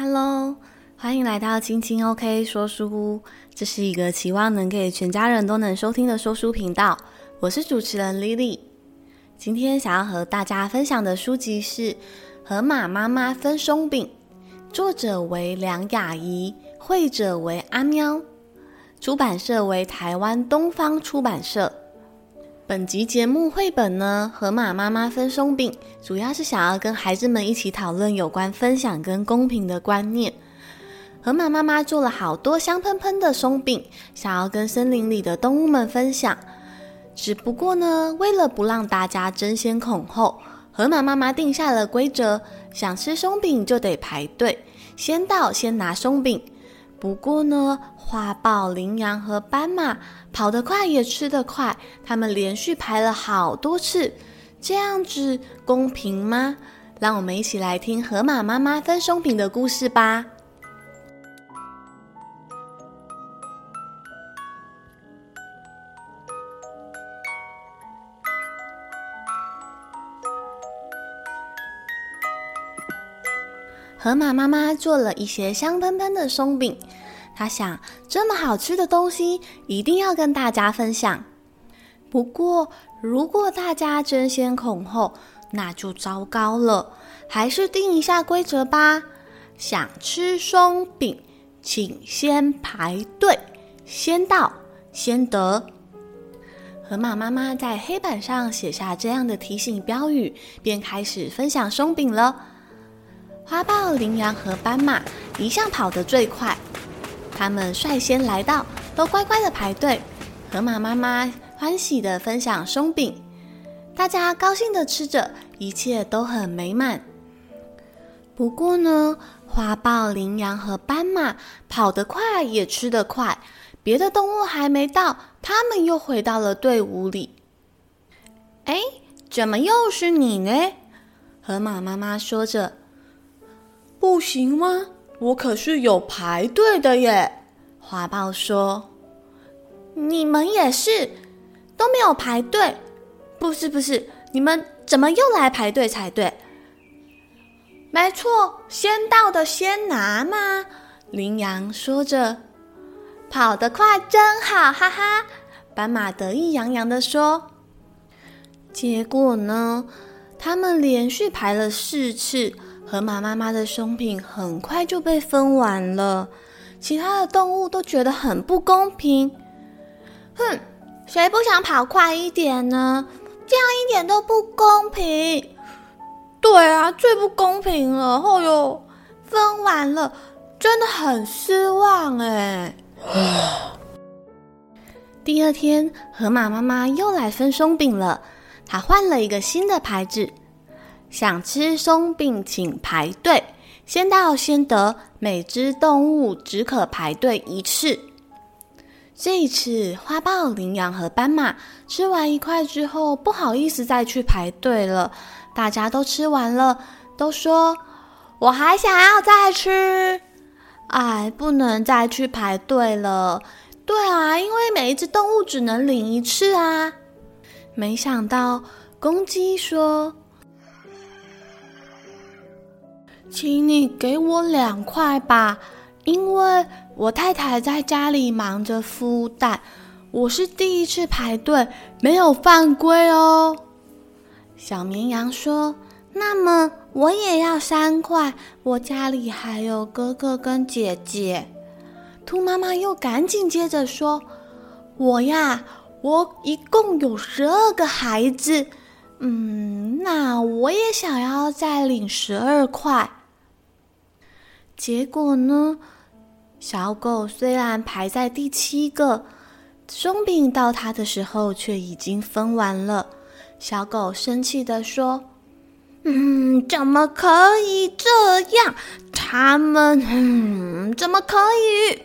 Hello，欢迎来到青青 OK 说书屋。这是一个期望能给全家人都能收听的说书频道。我是主持人 Lily。今天想要和大家分享的书籍是《河马妈妈分松饼》，作者为梁雅怡，绘者为阿喵，出版社为台湾东方出版社。本集节目绘本呢，《河马妈妈分松饼》，主要是想要跟孩子们一起讨论有关分享跟公平的观念。河马妈妈做了好多香喷喷的松饼，想要跟森林里的动物们分享。只不过呢，为了不让大家争先恐后，河马妈妈定下了规则：想吃松饼就得排队，先到先拿松饼。不过呢，花豹、羚羊和斑马跑得快也吃得快，他们连续排了好多次，这样子公平吗？让我们一起来听河马妈妈分松饼的故事吧。河马妈妈做了一些香喷喷的松饼，她想，这么好吃的东西一定要跟大家分享。不过，如果大家争先恐后，那就糟糕了。还是定一下规则吧。想吃松饼，请先排队，先到先得。河马妈妈在黑板上写下这样的提醒标语，便开始分享松饼了。花豹、羚羊和斑马一向跑得最快，他们率先来到，都乖乖的排队。河马妈妈欢喜的分享松饼，大家高兴的吃着，一切都很美满。不过呢，花豹、羚羊和斑马跑得快，也吃得快，别的动物还没到，他们又回到了队伍里。哎，怎么又是你呢？河马妈妈说着。不行吗？我可是有排队的耶。花豹说：“你们也是，都没有排队。不是不是，你们怎么又来排队才对？没错，先到的先拿嘛。”羚羊说着：“跑得快真好，哈哈。”斑马得意洋洋地说：“结果呢？他们连续排了四次。”河马妈妈的松饼很快就被分完了，其他的动物都觉得很不公平。哼，谁不想跑快一点呢？这样一点都不公平。对啊，最不公平了。哦哟，分完了，真的很失望哎。第二天，河马妈妈又来分松饼了，她换了一个新的牌子。想吃松饼，请排队，先到先得。每只动物只可排队一次。这一次，花豹、羚羊和斑马吃完一块之后，不好意思再去排队了。大家都吃完了，都说：“我还想要再吃。”哎，不能再去排队了。对啊，因为每一只动物只能领一次啊。没想到，公鸡说。请你给我两块吧，因为我太太在家里忙着孵蛋，我是第一次排队，没有犯规哦。小绵羊说：“那么我也要三块，我家里还有哥哥跟姐姐。”兔妈妈又赶紧接着说：“我呀，我一共有十二个孩子，嗯，那我也想要再领十二块。”结果呢？小狗虽然排在第七个，松饼到它的时候却已经分完了。小狗生气地说：“嗯，怎么可以这样？他们，嗯，怎么可以？”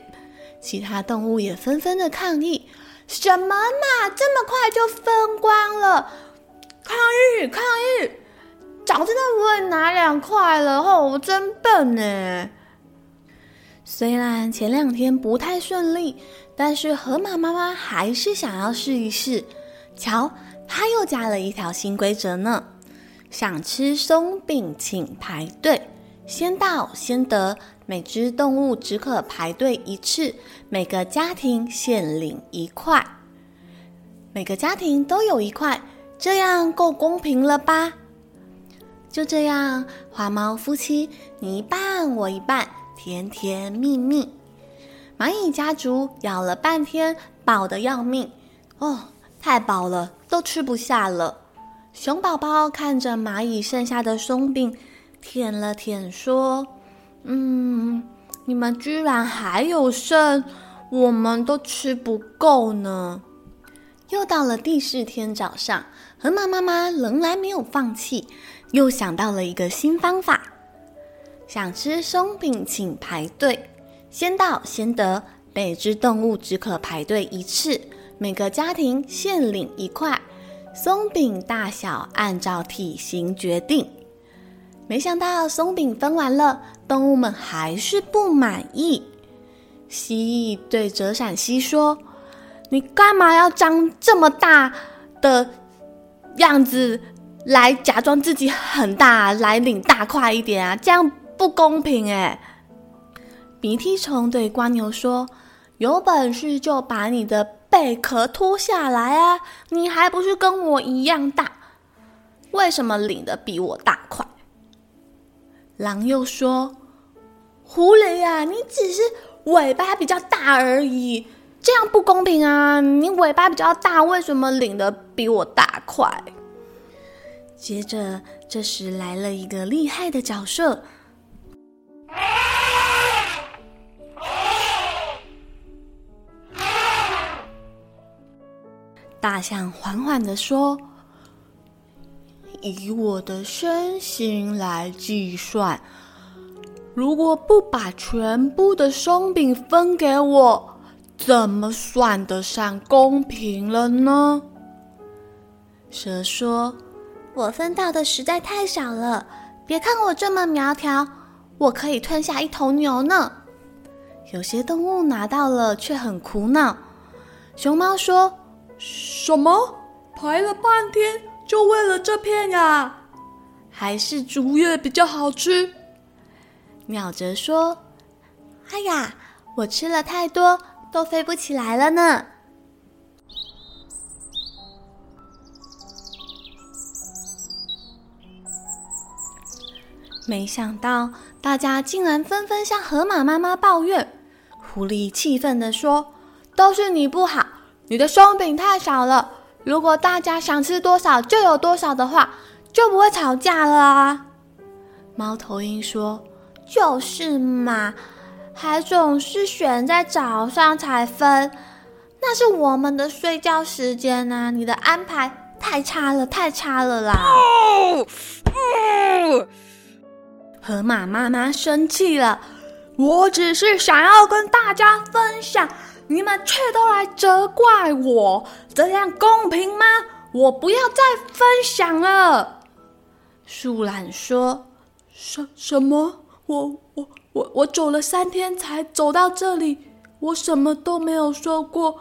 其他动物也纷纷的抗议：“什么嘛，这么快就分光了？抗议，抗议！早知道我也拿两块了，吼，我真笨呢。”虽然前两天不太顺利，但是河马妈妈还是想要试一试。瞧，她又加了一条新规则呢：想吃松饼请排队，先到先得，每只动物只可排队一次，每个家庭限领一块。每个家庭都有一块，这样够公平了吧？就这样，花猫夫妻你一半我一半，甜甜蜜蜜。蚂蚁家族咬了半天，饱得要命，哦，太饱了，都吃不下了。熊宝宝看着蚂蚁剩下的松饼，舔了舔，说：“嗯，你们居然还有剩，我们都吃不够呢。”又到了第四天早上，河马妈妈仍然没有放弃，又想到了一个新方法：想吃松饼请排队，先到先得，每只动物只可排队一次，每个家庭限领一块。松饼大小按照体型决定。没想到松饼分完了，动物们还是不满意。蜥蜴对折伞蜥说：“你干嘛要张这么大的样子来假装自己很大，来领大块一点啊？这样不公平哎！”鼻涕虫对蜗牛说：“有本事就把你的。”贝壳脱下来啊！你还不是跟我一样大？为什么领的比我大块？狼又说：“狐狸呀，你只是尾巴比较大而已，这样不公平啊！你尾巴比较大，为什么领的比我大块？”接着，这时来了一个厉害的角色。大象缓缓地说：“以我的身形来计算，如果不把全部的松饼分给我，怎么算得上公平了呢？”蛇说：“我分到的实在太少了，别看我这么苗条，我可以吞下一头牛呢。”有些动物拿到了，却很苦恼。熊猫说。什么？排了半天就为了这片呀？还是竹叶比较好吃？鸟则说：“哎呀，我吃了太多，都飞不起来了呢。”没想到大家竟然纷纷向河马妈妈抱怨。狐狸气愤地说：“都是你不好。”你的松饼太少了，如果大家想吃多少就有多少的话，就不会吵架了啊。猫头鹰说：“就是嘛，还总是选在早上才分，那是我们的睡觉时间啊！你的安排太差了，太差了啦！”、河马妈妈生气了，我只是想要跟大家分享。你们却都来责怪我，这样公平吗？我不要再分享了。树懒说：“什什么？我我我我走了三天才走到这里，我什么都没有说过，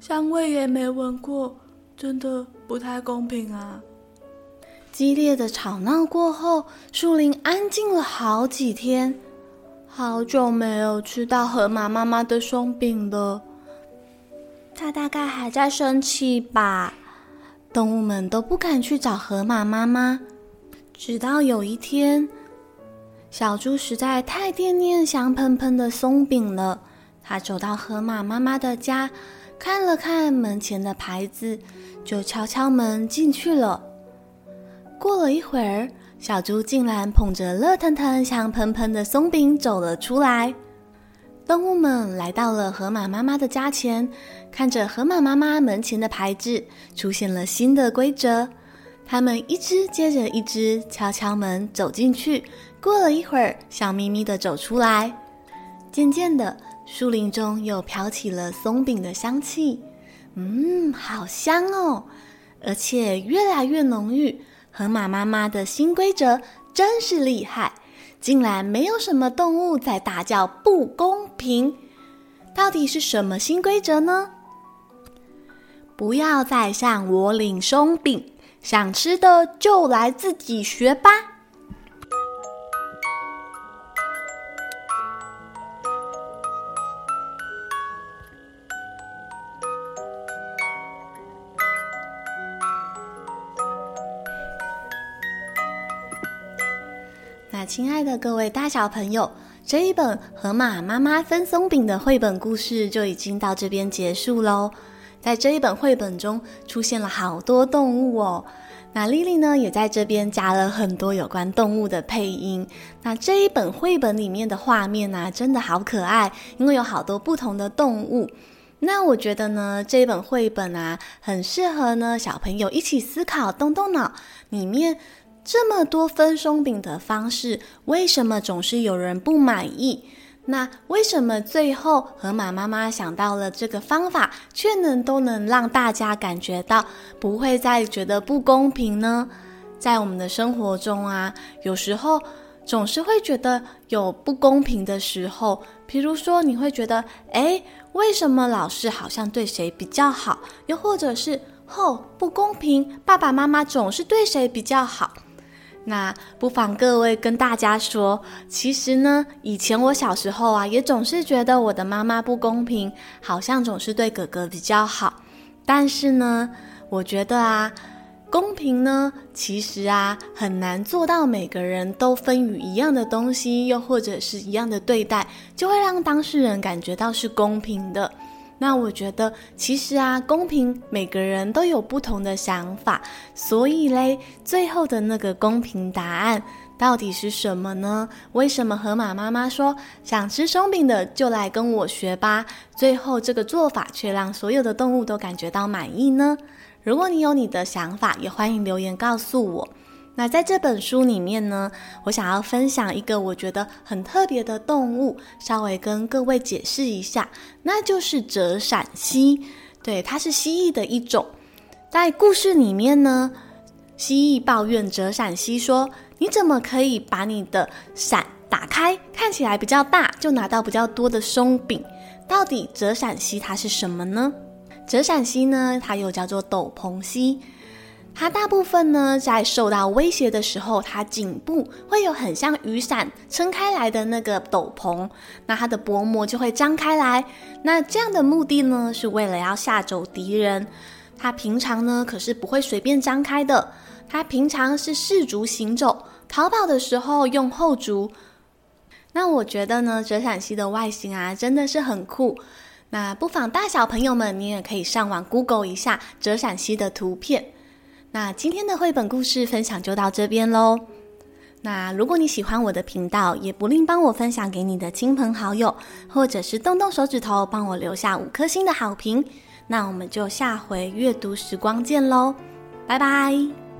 香味也没闻过，真的不太公平啊！”激烈的吵闹过后，树林安静了好几天，好久没有吃到河马妈妈的松饼了。它大概还在生气吧，动物们都不敢去找河马妈妈。直到有一天，小猪实在太惦念香喷喷的松饼了，它走到河马妈妈的家，看了看门前的牌子，就敲敲门进去了。过了一会儿，小猪竟然捧着热腾腾、香喷喷的松饼走了出来。动物们来到了河马妈妈的家前，看着河马妈妈门前的牌子，出现了新的规则。他们一只接着一只敲敲门走进去，过了一会儿，笑眯眯地走出来。渐渐的，树林中又飘起了松饼的香气，嗯，好香哦，而且越来越浓郁。河马妈妈的新规则真是厉害。竟然没有什么动物在大叫不公平，到底是什么新规则呢？不要再向我领松饼，想吃的就来自己学吧。那亲爱的各位大小朋友这一本河马妈妈分松饼的绘本故事就已经到这边结束喽在这一本绘本中，出现了好多动物哦。那丽丽呢，也在这边加了很多有关动物的配音。那这一本绘本里面的画面呢、啊，真的好可爱，因为有好多不同的动物。那我觉得呢，这一本绘本啊，很适合呢小朋友一起思考，动动脑。里面这么多分松饼的方式，为什么总是有人不满意？那为什么最后河马妈妈想到了这个方法，却能都能让大家感觉到不会再觉得不公平呢？在我们的生活中啊，有时候总是会觉得有不公平的时候，比如说你会觉得，诶，为什么老师好像对谁比较好？又或者是，哦，不公平，爸爸妈妈总是对谁比较好？那不妨各位跟大家说，其实呢，以前我小时候啊，也总是觉得我的妈妈不公平，好像总是对哥哥比较好。但是呢，我觉得啊，公平呢，其实啊，很难做到每个人都分予一样的东西，又或者是一样的对待，就会让当事人感觉到是公平的。那我觉得，其实啊，公平，每个人都有不同的想法，所以嘞，最后的那个公平答案到底是什么呢？为什么河马妈妈说想吃松饼的就来跟我学吧？最后这个做法却让所有的动物都感觉到满意呢？如果你有你的想法，也欢迎留言告诉我。那在这本书里面呢，我想要分享一个我觉得很特别的动物，稍微跟各位解释一下，那就是折闪蜥。对，它是蜥蜴的一种。在故事里面呢，蜥蜴抱怨折闪蜥说：“你怎么可以把你的伞打开，看起来比较大，就拿到比较多的松饼？到底折闪蜥它是什么呢？折闪蜥呢，它又叫做斗篷蜥。”它大部分呢，在受到威胁的时候，它颈部会有很像雨伞撑开来的那个斗篷，那它的薄膜就会张开来。那这样的目的呢，是为了要吓走敌人。它平常呢，可是不会随便张开的。它平常是四足行走，逃跑的时候用后足。那我觉得呢，折伞蜥的外形啊，真的是很酷。那不妨大小朋友们，你也可以上网 Google 一下折伞蜥的图片。那今天的绘本故事分享就到这边喽。那如果你喜欢我的频道，也不吝帮我分享给你的亲朋好友，或者是动动手指头帮我留下五颗星的好评。那我们就下回阅读时光见喽，拜拜。